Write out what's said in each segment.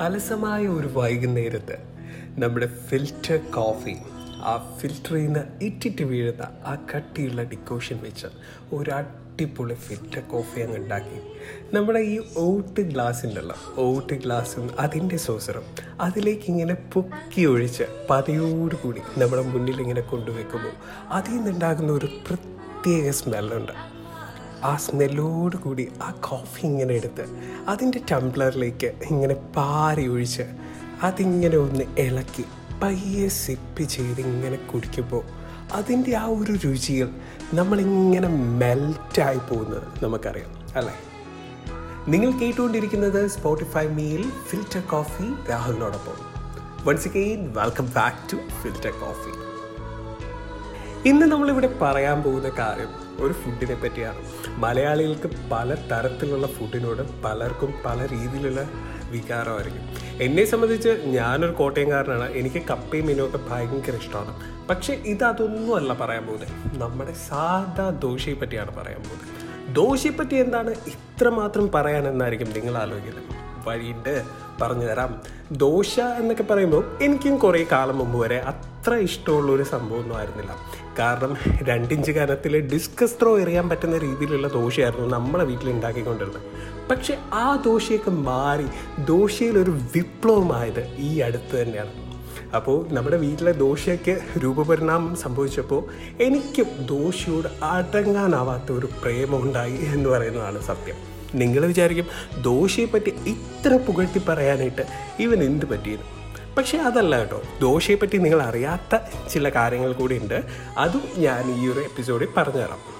അലസമായ ഒരു വൈകുന്നേരത്ത് നമ്മുടെ ഫിൽറ്റർ കോഫി ആ ഫിൽറ്ററിൽ നിന്ന് ഇറ്റിറ്റ് വീഴുന്ന ആ കട്ടിയുള്ള ഡിക്കോഷൻ വെച്ച് ഒരു അടിപൊളി ഫിൽറ്റർ കോഫി അങ്ങ് ഉണ്ടാക്കി. നമ്മുടെ ഈ ഓട്ട് ഗ്ലാസ് ഓട്ട് ഗ്ലാസ്സും അതിന്റെ സോസറും അതിലേക്ക് ഇങ്ങനെ പൊക്കി ഒഴിച്ച് പതയോടുകൂടി നമ്മുടെ മുന്നിൽ ഇങ്ങനെ കൊണ്ടുവെക്കുമ്പോൾ അതിൽ നിന്നുണ്ടാകുന്ന ഒരു പ്രത്യേക സ്മെല്ലുണ്ട് ആ സ്മെല്ലോട് കൂടി ആ കോഫി ഇങ്ങനെ എടുത്ത് അതിന്റെ ടംബ്ലറിലേക്ക് ഇങ്ങനെ പാരി ഒഴിച്ച് അതിങ്ങനെ ഒന്ന് ഇളക്കി പയ്യെ സിപ്പ് ചെയ്ത് ഇങ്ങനെ കുടിക്കുമ്പോൾ അതിന്റെ ആ ഒരു രുചികൾ നമ്മളിങ്ങനെ മെൽറ്റായി പോകുന്നത് നമുക്കറിയാം അല്ലേ? നിങ്ങൾ കേട്ടുകൊണ്ടിരിക്കുന്നത് സ്പോട്ടിഫൈ മീൽ filter coffee രാഹുലിനോടൊപ്പം. Once again welcome back to filter coffee ഇന്ന് നമ്മളിവിടെ പറയാൻ പോകുന്ന കാര്യം ഒരു ഫുഡിനെ പറ്റിയാണ്. മലയാളികൾക്ക് പല തരത്തിലുള്ള ഫുഡിനോട് പലർക്കും പല രീതിയിലുള്ള വികാരമായിരിക്കും. എന്നെ സംബന്ധിച്ച് ഞാനൊരു കോട്ടയംകാരനാണ്. എനിക്ക് കപ്പയും മീനുമൊക്കെ ഭയങ്കര ഇഷ്ടമാണ്. പക്ഷേ ഇത് അതൊന്നുമല്ല പറയാൻ പോകുന്നത്. നമ്മുടെ സാധാ ദോശയെ പറ്റിയാണ് പറയാൻ പോകുന്നത്. ദോശയെപ്പറ്റി എന്താണ് ഇത്രമാത്രം പറയാനെന്നായിരിക്കും നിങ്ങൾ ആലോചിക്കുന്നത്? വഴിയുണ്ട് പറഞ്ഞു തരാം. ദോശ എന്നൊക്കെ പറയുമ്പോൾ എനിക്കും കുറേ കാലം മുമ്പ് വരെ അത്ര ഇഷ്ടമുള്ളൊരു സംഭവമൊന്നും ആയിരുന്നില്ല. കാരണം രണ്ടിഞ്ച് കനത്തിൽ ഡിസ്കസ് ത്രോ എറിയാൻ പറ്റുന്ന രീതിയിലുള്ള ദോശയായിരുന്നു നമ്മളെ വീട്ടിൽ ഉണ്ടാക്കിക്കൊണ്ടിരുന്നത്. പക്ഷെ ആ ദോശയൊക്കെ മാറി ദോശയിലൊരു വിപ്ലവമായത് ഈ അടുത്ത് തന്നെയാണ്. അപ്പോൾ നമ്മുടെ വീട്ടിലെ ദോശയ്ക്ക് രൂപപരിണാമം സംഭവിച്ചപ്പോൾ എനിക്ക് ദോശയോട് അടങ്ങാനാവാത്ത ഒരു പ്രേമമുണ്ടായി എന്ന് പറയുന്നതാണ് സത്യം. നിങ്ങൾ വിചാരിക്കും ദോശയെപ്പറ്റി ഇത്ര പുകഴ്ത്തി പറയാനായിട്ട് ഇവൻ എന്ത് പറ്റിയത് പക്ഷേ അതല്ല കേട്ടോ. ദോശയെ പറ്റി നിങ്ങൾ അറിയാത്ത ചില കാര്യങ്ങൾ കൂടി ഉണ്ട് അതും ഞാൻ ഈ ഒരു എപ്പിസോഡിൽ പറഞ്ഞുതരാം.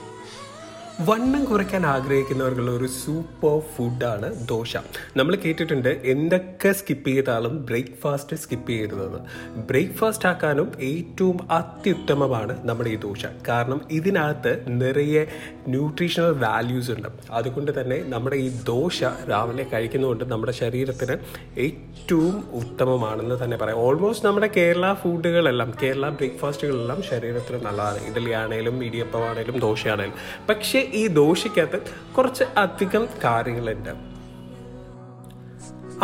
വണ്ണം കുറയ്ക്കാൻ ആഗ്രഹിക്കുന്നവർക്കുള്ള ഒരു സൂപ്പർ ഫുഡാണ് ദോശ. നമ്മൾ കേട്ടിട്ടുണ്ട് എന്തൊക്കെ സ്കിപ്പ് ചെയ്താലും ബ്രേക്ക്ഫാസ്റ്റ് സ്കിപ്പ് ചെയ്യരുതെന്ന്. ബ്രേക്ക്ഫാസ്റ്റ് ആക്കാനും ഏറ്റവും അത്യുത്തമമാണ് നമ്മുടെ ഈ ദോശ. കാരണം ഇതിനകത്ത് നിറയെ ന്യൂട്രീഷണൽ വാല്യൂസ് ഉണ്ട്. അതുകൊണ്ട് തന്നെ നമ്മുടെ ഈ ദോശ രാവിലെ കഴിക്കുന്നതുകൊണ്ട് നമ്മുടെ ശരീരത്തിന് ഏറ്റവും ഉത്തമമാണെന്ന് തന്നെ പറയാം. ഓൾമോസ്റ്റ് നമ്മുടെ കേരള ഫുഡുകളെല്ലാം കേരള ബ്രേക്ക്ഫാസ്റ്റുകളെല്ലാം ശരീരത്തിന് നല്ലതാണ്. ഇഡലി ആണേലും ഇടിയപ്പമാണേലും ദോശയാണേലും. പക്ഷേ ഈ ദോശയ്ക്കകത്ത് കുറച്ച് അധികം കാര്യങ്ങളുണ്ട്.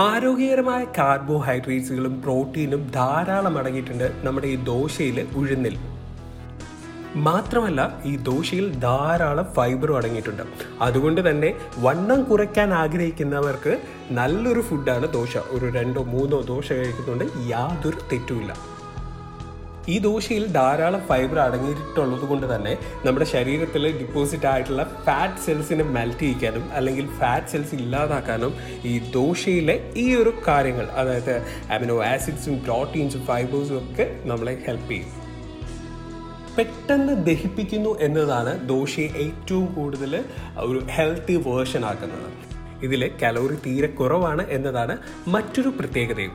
ആരോഗ്യകരമായ കാർബോഹൈഡ്രേറ്റ്സുകളും പ്രോട്ടീനും ധാരാളം അടങ്ങിയിട്ടുണ്ട് നമ്മുടെ ഈ ദോശയിൽ ഉഴുന്നിൽ. മാത്രമല്ല ഈ ദോശയിൽ ധാരാളം ഫൈബറും അടങ്ങിയിട്ടുണ്ട്. അതുകൊണ്ട് തന്നെ വണ്ണം കുറയ്ക്കാൻ ആഗ്രഹിക്കുന്നവർക്ക് നല്ലൊരു ഫുഡാണ് ദോശ. ഒരു രണ്ടോ മൂന്നോ ദോശ കഴിക്കുന്നതുകൊണ്ട് യാതൊരു തെറ്റുമില്ല ഈ ദോശയിൽ ധാരാളം ഫൈബർ അടങ്ങിയിട്ടുള്ളത് കൊണ്ട് തന്നെ നമ്മുടെ ശരീരത്തിൽ ഡിപ്പോസിറ്റ് ആയിട്ടുള്ള ഫാറ്റ് സെൽസിനെ മെൽറ്റ് ചെയ്യിക്കാനും അല്ലെങ്കിൽ ഫാറ്റ് സെൽസ് ഇല്ലാതാക്കാനും ഈ ദോശയിലെ ഈ ഒരു കാര്യങ്ങൾ അതായത് അമിനോ ആസിഡ്സും പ്രോട്ടീൻസും ഫൈബേഴ്സും ഒക്കെ നമ്മളെ ഹെൽപ്പ് ചെയ്യും. പെട്ടെന്ന് ദഹിപ്പിക്കുന്നു എന്നതാണ് ദോശയെ ഏറ്റവും കൂടുതൽ ഒരു ഹെൽത്തി വേർഷൻ ആക്കുന്നത്. ഇതിൽ കലോറി തീരെ കുറവാണ് എന്നതാണ് മറ്റൊരു പ്രത്യേകതയും.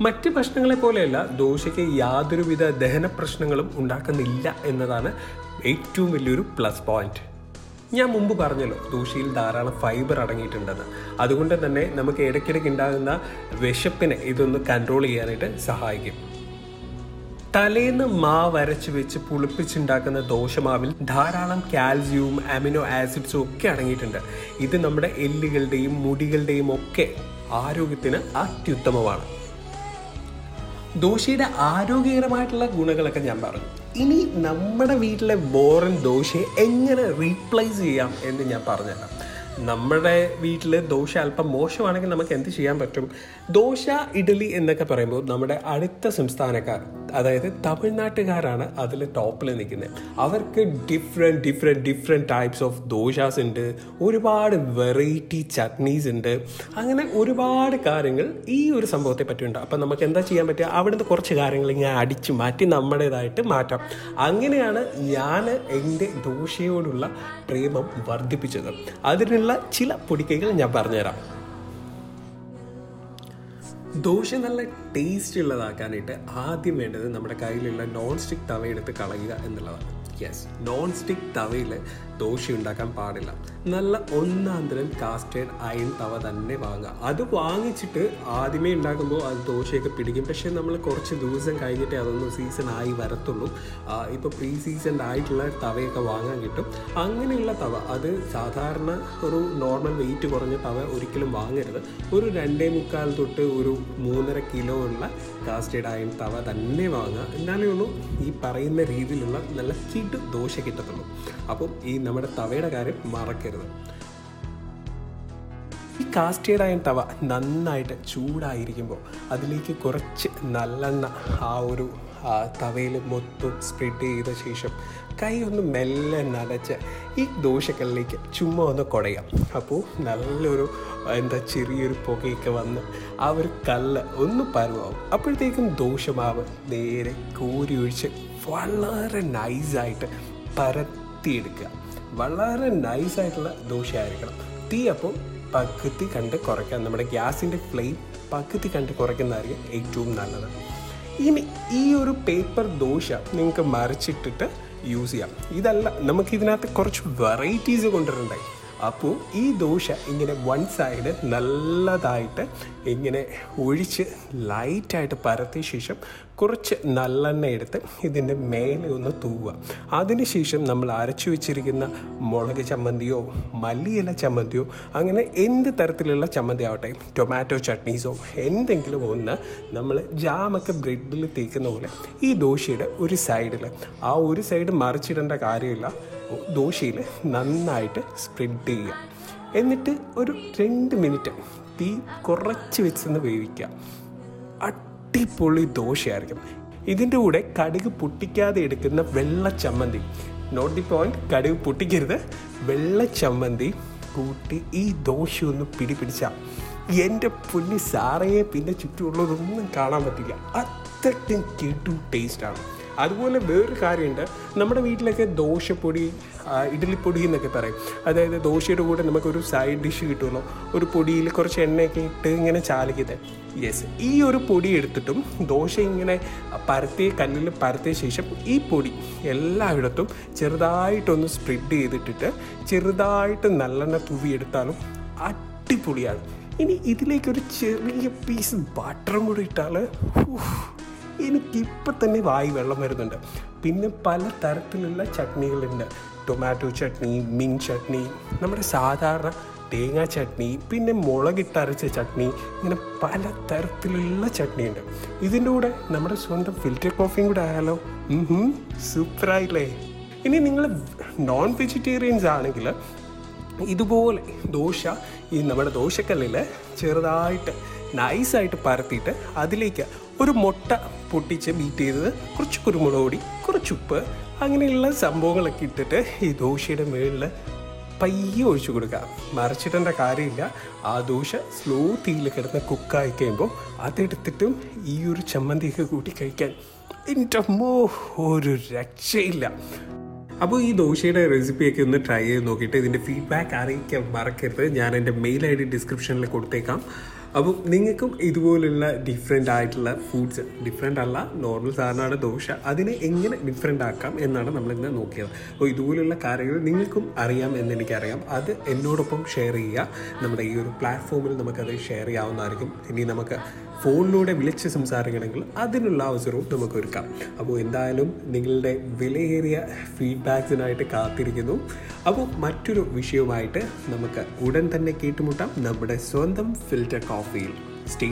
മറ്റ് ഭക്ഷണങ്ങളെ പോലെയല്ല ദോശയ്ക്ക് യാതൊരുവിധ ദഹന പ്രശ്നങ്ങളും ഉണ്ടാക്കുന്നില്ല എന്നതാണ് ഏറ്റവും വലിയൊരു പ്ലസ് പോയിന്റ് ഞാൻ മുമ്പ് പറഞ്ഞല്ലോ ദോശയിൽ ധാരാളം ഫൈബർ അടങ്ങിയിട്ടുണ്ടെന്ന്. അതുകൊണ്ട് തന്നെ നമുക്ക് ഇടയ്ക്കിടയ്ക്ക് ഉണ്ടാകുന്ന വിശപ്പിനെ ഇതൊന്ന് കൺട്രോൾ ചെയ്യാനായിട്ട് സഹായിക്കും. തലേന്ന് മാവ് അരച്ച് വെച്ച് പുളിപ്പിച്ചുണ്ടാക്കുന്ന ദോശമാവിൽ ധാരാളം കാൽസ്യവും അമിനോ ആസിഡ്സും ഒക്കെ അടങ്ങിയിട്ടുണ്ട്. ഇത് നമ്മുടെ എല്ലുകളുടെയും മുടികളുടെയും ഒക്കെ ആരോഗ്യത്തിന് അത്യുത്തമമാണ്. ദോശയുടെ ആരോഗ്യകരമായിട്ടുള്ള ഗുണങ്ങളൊക്കെ ഞാൻ പറഞ്ഞു. ഇനി നമ്മുടെ വീട്ടിലെ ബോറൻ ദോശയെ എങ്ങനെ റീപ്ലേസ് ചെയ്യാം എന്ന് ഞാൻ പറഞ്ഞുതരാം. നമ്മുടെ വീട്ടിൽ ദോശ അല്പം മോശമാണെങ്കിൽ നമുക്ക് എന്ത് ചെയ്യാൻ പറ്റും? ദോശ ഇഡലി എന്നൊക്കെ പറയുമ്പോൾ നമ്മുടെ അടുത്ത സംസ്ഥാനക്കാർ അതായത് തമിഴ്നാട്ടുകാരാണ് അതിൽ ടോപ്പിൽ നിൽക്കുന്നത് അവർക്ക് different different different types of dosas ഉണ്ട്. ഒരുപാട് വെറൈറ്റി ചട്നീസ് ഉണ്ട്. അങ്ങനെ ഒരുപാട് കാര്യങ്ങൾ ഈ ഒരു സംഭവത്തെ പറ്റിയുണ്ട്. അപ്പം നമുക്ക് എന്താ ചെയ്യാൻ പറ്റുക? അവിടുന്ന് കുറച്ച് കാര്യങ്ങൾ ഇങ്ങനെ അടിച്ചു മാറ്റി നമ്മുടേതായിട്ട് മാറ്റാം. അങ്ങനെയാണ് ഞാൻ എന്റെ ദോശയോടുള്ള പ്രേമം വർദ്ധിപ്പിച്ചത്. അതിനുള്ള ചില പൊടിക്കൈകൾ ഞാൻ പറഞ്ഞുതരാം. ദോശ നല്ല ടേസ്റ്റ് ഉള്ളതാക്കാനായിട്ട് ആദ്യം വേണ്ടത് നമ്മുടെ കയ്യിലുള്ള നോൺ സ്റ്റിക്ക് തവ എടുത്ത് കളയുക എന്നുള്ളതാണ്. യെസ് നോൺ സ്റ്റിക്ക് തവയിൽ ദോശ ഉണ്ടാക്കാൻ പാടില്ല. നല്ല ഒന്നാന്തരം കാസ്റ്റേഡ് അയൺ തവ തന്നെ വാങ്ങുക. അത് വാങ്ങിച്ചിട്ട് ആദ്യമേ ഉണ്ടാക്കുമ്പോൾ അത് ദോശയൊക്കെ പിടിക്കും. പക്ഷേ നമ്മൾ കുറച്ച് ദിവസം കഴിഞ്ഞിട്ടേ അതൊന്ന് സീസൺ ആയി വരത്തുള്ളൂ. ഇപ്പോൾ പ്രീ സീസൺ ആയിട്ടുള്ള തവയൊക്കെ വാങ്ങാൻ കിട്ടും. അങ്ങനെയുള്ള തവ അത് സാധാരണ ഒരു നോർമൽ വെയിറ്റ് കുറഞ്ഞ തവ ഒരിക്കലും വാങ്ങരുത്. ഒരു രണ്ടേ മുക്കാൽ തൊട്ട് ഒരു മൂന്നര കിലോ ഉള്ള കാസ്റ്റേഡ് അയൺ തവ തന്നെ വാങ്ങുക. എന്നാലേ ഉള്ളൂ ഈ പറയുന്ന രീതിയിലുള്ള നല്ല കിട് ദോശ കിട്ടത്തുള്ളൂ. അപ്പം ഈ നമ്മുടെ തവയുടെ കാര്യം മറക്കരുത്. ഈ കാസ്റ്റേഡ് അയൺ തവ നന്നായിട്ട് ചൂടായിരിക്കുമ്പോൾ അതിലേക്ക് കുറച്ച് നല്ലെണ്ണ ആ ഒരു തവയിൽ മൊത്തം സ്പ്രെഡ് ചെയ്ത ശേഷം കൈ ഒന്ന് മെല്ലെ നനച്ച് ഈ ദോശക്കല്ലിലേക്ക് ചുമ്മാ ഒന്ന് കുടയാം. അപ്പോൾ നല്ലൊരു എന്താ ചെറിയൊരു പുകയൊക്കെ വന്ന് ആ ഒരു കല്ല് ഒന്ന് പരുവാവും. അപ്പോഴത്തേക്കും ദോശമാവ് നേരെ കോരി ഒഴിച്ച് വളരെ നൈസായിട്ട് പരത്തിയെടുക്കുക. വളരെ നൈസായിട്ടുള്ള ദോശയായിരിക്കണം. തീ അപ്പോൾ പകുതി കണ്ട് കുറയ്ക്കാം നമ്മുടെ ഗ്യാസിന്റെ ഫ്ലെയിം പകുതി കണ്ട് കുറയ്ക്കുന്നതായിരിക്കും ഏറ്റവും നല്ലത്. ഇനി ഈ ഒരു പേപ്പർ ദോശ നിങ്ങൾക്ക് മറിച്ചിട്ടിട്ട് യൂസ് ചെയ്യാം. ഇതല്ല നമുക്ക് ഇതിനകത്ത് കുറച്ച് വെറൈറ്റീസ് കൊണ്ടുവരണ്ടായി. അപ്പോൾ ഈ ദോശ ഇങ്ങനെ വൺ സൈഡ് നല്ലതായിട്ട് ഇങ്ങനെ ഒഴിച്ച് ലൈറ്റായിട്ട് പരത്തിയ ശേഷം കുറച്ച് നല്ലെണ്ണ എടുത്ത് ഇതിന്റെ മേലെ ഒന്ന് തൂവുക. അതിനുശേഷം നമ്മൾ അരച്ചു വെച്ചിരിക്കുന്ന മുളക് ചമ്മന്തിയോ മല്ലിയില ചമ്മന്തിയോ അങ്ങനെ എന്ത് തരത്തിലുള്ള ചമ്മന്തി ആവട്ടെ ടൊമാറ്റോ ചട്നീസോ എന്തെങ്കിലും ഒന്ന് നമ്മൾ ജാമൊക്കെ ബ്രെഡിൽ തേക്കുന്ന പോലെ ഈ ദോശയുടെ ഒരു സൈഡിൽ ആ ഒരു സൈഡ് മറിച്ചിടേണ്ട കാര്യമില്ല. ദോശയിൽ നന്നായിട്ട് സ്പ്രെഡ് ചെയ്യുക. എന്നിട്ട് ഒരു രണ്ട് മിനിറ്റ് തീ കുറച്ച് വെച്ചൊന്ന് വേവിക്കുക. അടിപൊളി ദോശയായിരിക്കും. ഇതിന്റെ കൂടെ കടുക് പൊട്ടിക്കാതെ എടുക്കുന്ന വെള്ള ചമ്മന്തി. നോട്ട് ദി പോയിന്റ് കടുക് പൊട്ടിക്കരുത്. വെള്ള ചമ്മന്തി കൂട്ടി ഈ ദോശ ഒന്ന് പിടിപിടിച്ചാൽ എന്റെ പൊന്നി സാറയെ പിന്നെ ചുറ്റുമുള്ളതൊന്നും കാണാൻ പറ്റില്ല. അത്രയ്ക്കും കിട്ടും ടേസ്റ്റാണ് അതുപോലെ വേറൊരു കാര്യമുണ്ട്. നമ്മുടെ വീട്ടിലൊക്കെ ദോശപ്പൊടി ഇഡ്ഡലിപ്പൊടി എന്നൊക്കെ പറയും. അതായത് ദോശയുടെ കൂടെ നമുക്കൊരു സൈഡ് ഡിഷ് കിട്ടുമല്ലോ. ഒരു പൊടിയിൽ കുറച്ച് എണ്ണയൊക്കെ ഇട്ട് ഇങ്ങനെ ചാലിക്കുന്നത് യെസ് ഈ ഒരു പൊടി എടുത്തിട്ടും ദോശ ഇങ്ങനെ പരത്തിയ കല്ലിൽ പരത്തിയ ശേഷം ഈ പൊടി എല്ലായിടത്തും ചെറുതായിട്ടൊന്ന് സ്പ്രെഡ് ചെയ്തിട്ടിട്ട് ചെറുതായിട്ട് നല്ലെണ്ണ തുവിയെടുത്താലും അടിപൊളിയാണ്. ഇനി ഇതിലേക്കൊരു ചെറിയ പീസ് ബട്ടറും കൂടി ഇട്ടാൽ എനിക്കിപ്പോൾ തന്നെ വായി വെള്ളം വരുന്നുണ്ട്. പിന്നെ പല തരത്തിലുള്ള ചട്നികളുണ്ട്. ടൊമാറ്റോ ചട്നി മിൻ ചട്നി നമ്മുടെ സാധാരണ തേങ്ങാ ചട്നി പിന്നെ മുളകിട്ടരച്ച ചട്നി ഇങ്ങനെ പല തരത്തിലുള്ള ചട്നിയുണ്ട്. ഇതിന്റെ കൂടെ നമ്മുടെ സ്വന്തം ഫിൽറ്റർ കോഫിയും കൂടെ ആയാലോ? സൂപ്പറായില്ലേ ഇനി നിങ്ങൾ നോൺ വെജിറ്റേറിയൻസ് ആണെങ്കിൽ ഇതുപോലെ ദോശ ഈ നമ്മുടെ ദോശക്കല്ലിൽ ചെറുതായിട്ട് നൈസായിട്ട് പരത്തിയിട്ട് അതിലേക്ക് ഒരു മുട്ട പൊട്ടിച്ച് ബീറ്റ് ചെയ്തത് കുറച്ച് കുരുമുളക് പൊടി കുറച്ച് ഉപ്പ് അങ്ങനെയുള്ള സംഭവങ്ങളൊക്കെ ഇട്ടിട്ട് ഈ ദോശയുടെ മുകളിൽ പയ്യെ ഒഴിച്ചു കൊടുക്കുക. മറിച്ചിട്ടേണ്ട കാര്യമില്ല. ആ ദോശ സ്ലോ തീയിൽ കിടന്ന് കുക്കായി കഴിയുമ്പോൾ അതെടുത്തിട്ടും ഈ ഒരു ചമ്മന്തിയൊക്കെ കൂട്ടി കഴിക്കാൻ എന്റെ അമ്മോ ഒരു രക്ഷയില്ല. അപ്പോൾ ഈ ദോശയുടെ റെസിപ്പിയൊക്കെ ഒന്ന് ട്രൈ ചെയ്ത് നോക്കിയിട്ട് ഇതിന്റെ ഫീഡ്ബാക്ക് അറിയിക്കാൻ മറക്കരുത്. ഞാൻ എന്റെ മെയിൽ ഐ ഡി ഡിസ്ക്രിപ്ഷനിൽ കൊടുത്തേക്കാം. അപ്പം നിങ്ങൾക്കും ഇതുപോലുള്ള ഡിഫറെന്റ് ആയിട്ടുള്ള ഫുഡ്സ് ഡിഫറെന്റ് അല്ല നോർമൽ സാധാരണ ദോശ. അതിനെ എങ്ങനെ ഡിഫറെന്റ് ആക്കാം എന്നാണ് നമ്മൾ ഇന്ന് നോക്കിയത്. അപ്പോൾ ഇതുപോലുള്ള കാര്യങ്ങൾ നിങ്ങൾക്കും അറിയാം എന്ന് എനിക്കറിയാം. അത് എന്നോടൊപ്പം ഷെയർ ചെയ്യുക. നമ്മുടെ ഈ ഒരു പ്ലാറ്റ്ഫോമിൽ നമുക്കത് ഷെയർ ചെയ്യാവുന്നതായിരിക്കും. ഇനി നമുക്ക് ഫോണിലൂടെ വിളിച്ച് സംസാരിക്കണമെങ്കിൽ അതിനുള്ള അവസരവും നമുക്ക് ഒരുക്കാം. അപ്പോൾ എന്തായാലും നിങ്ങളുടെ വിലയേറിയ ഫീഡ്ബാക്സിനായിട്ട് കാത്തിരിക്കുന്നു. അപ്പോൾ മറ്റൊരു വിഷയവുമായിട്ട് നമുക്ക് ഉടൻ തന്നെ കേട്ടുമുട്ടാം. നമ്മുടെ സ്വന്തം ഫിൽറ്റർ കോഫിയിൽ സ്റ്റേ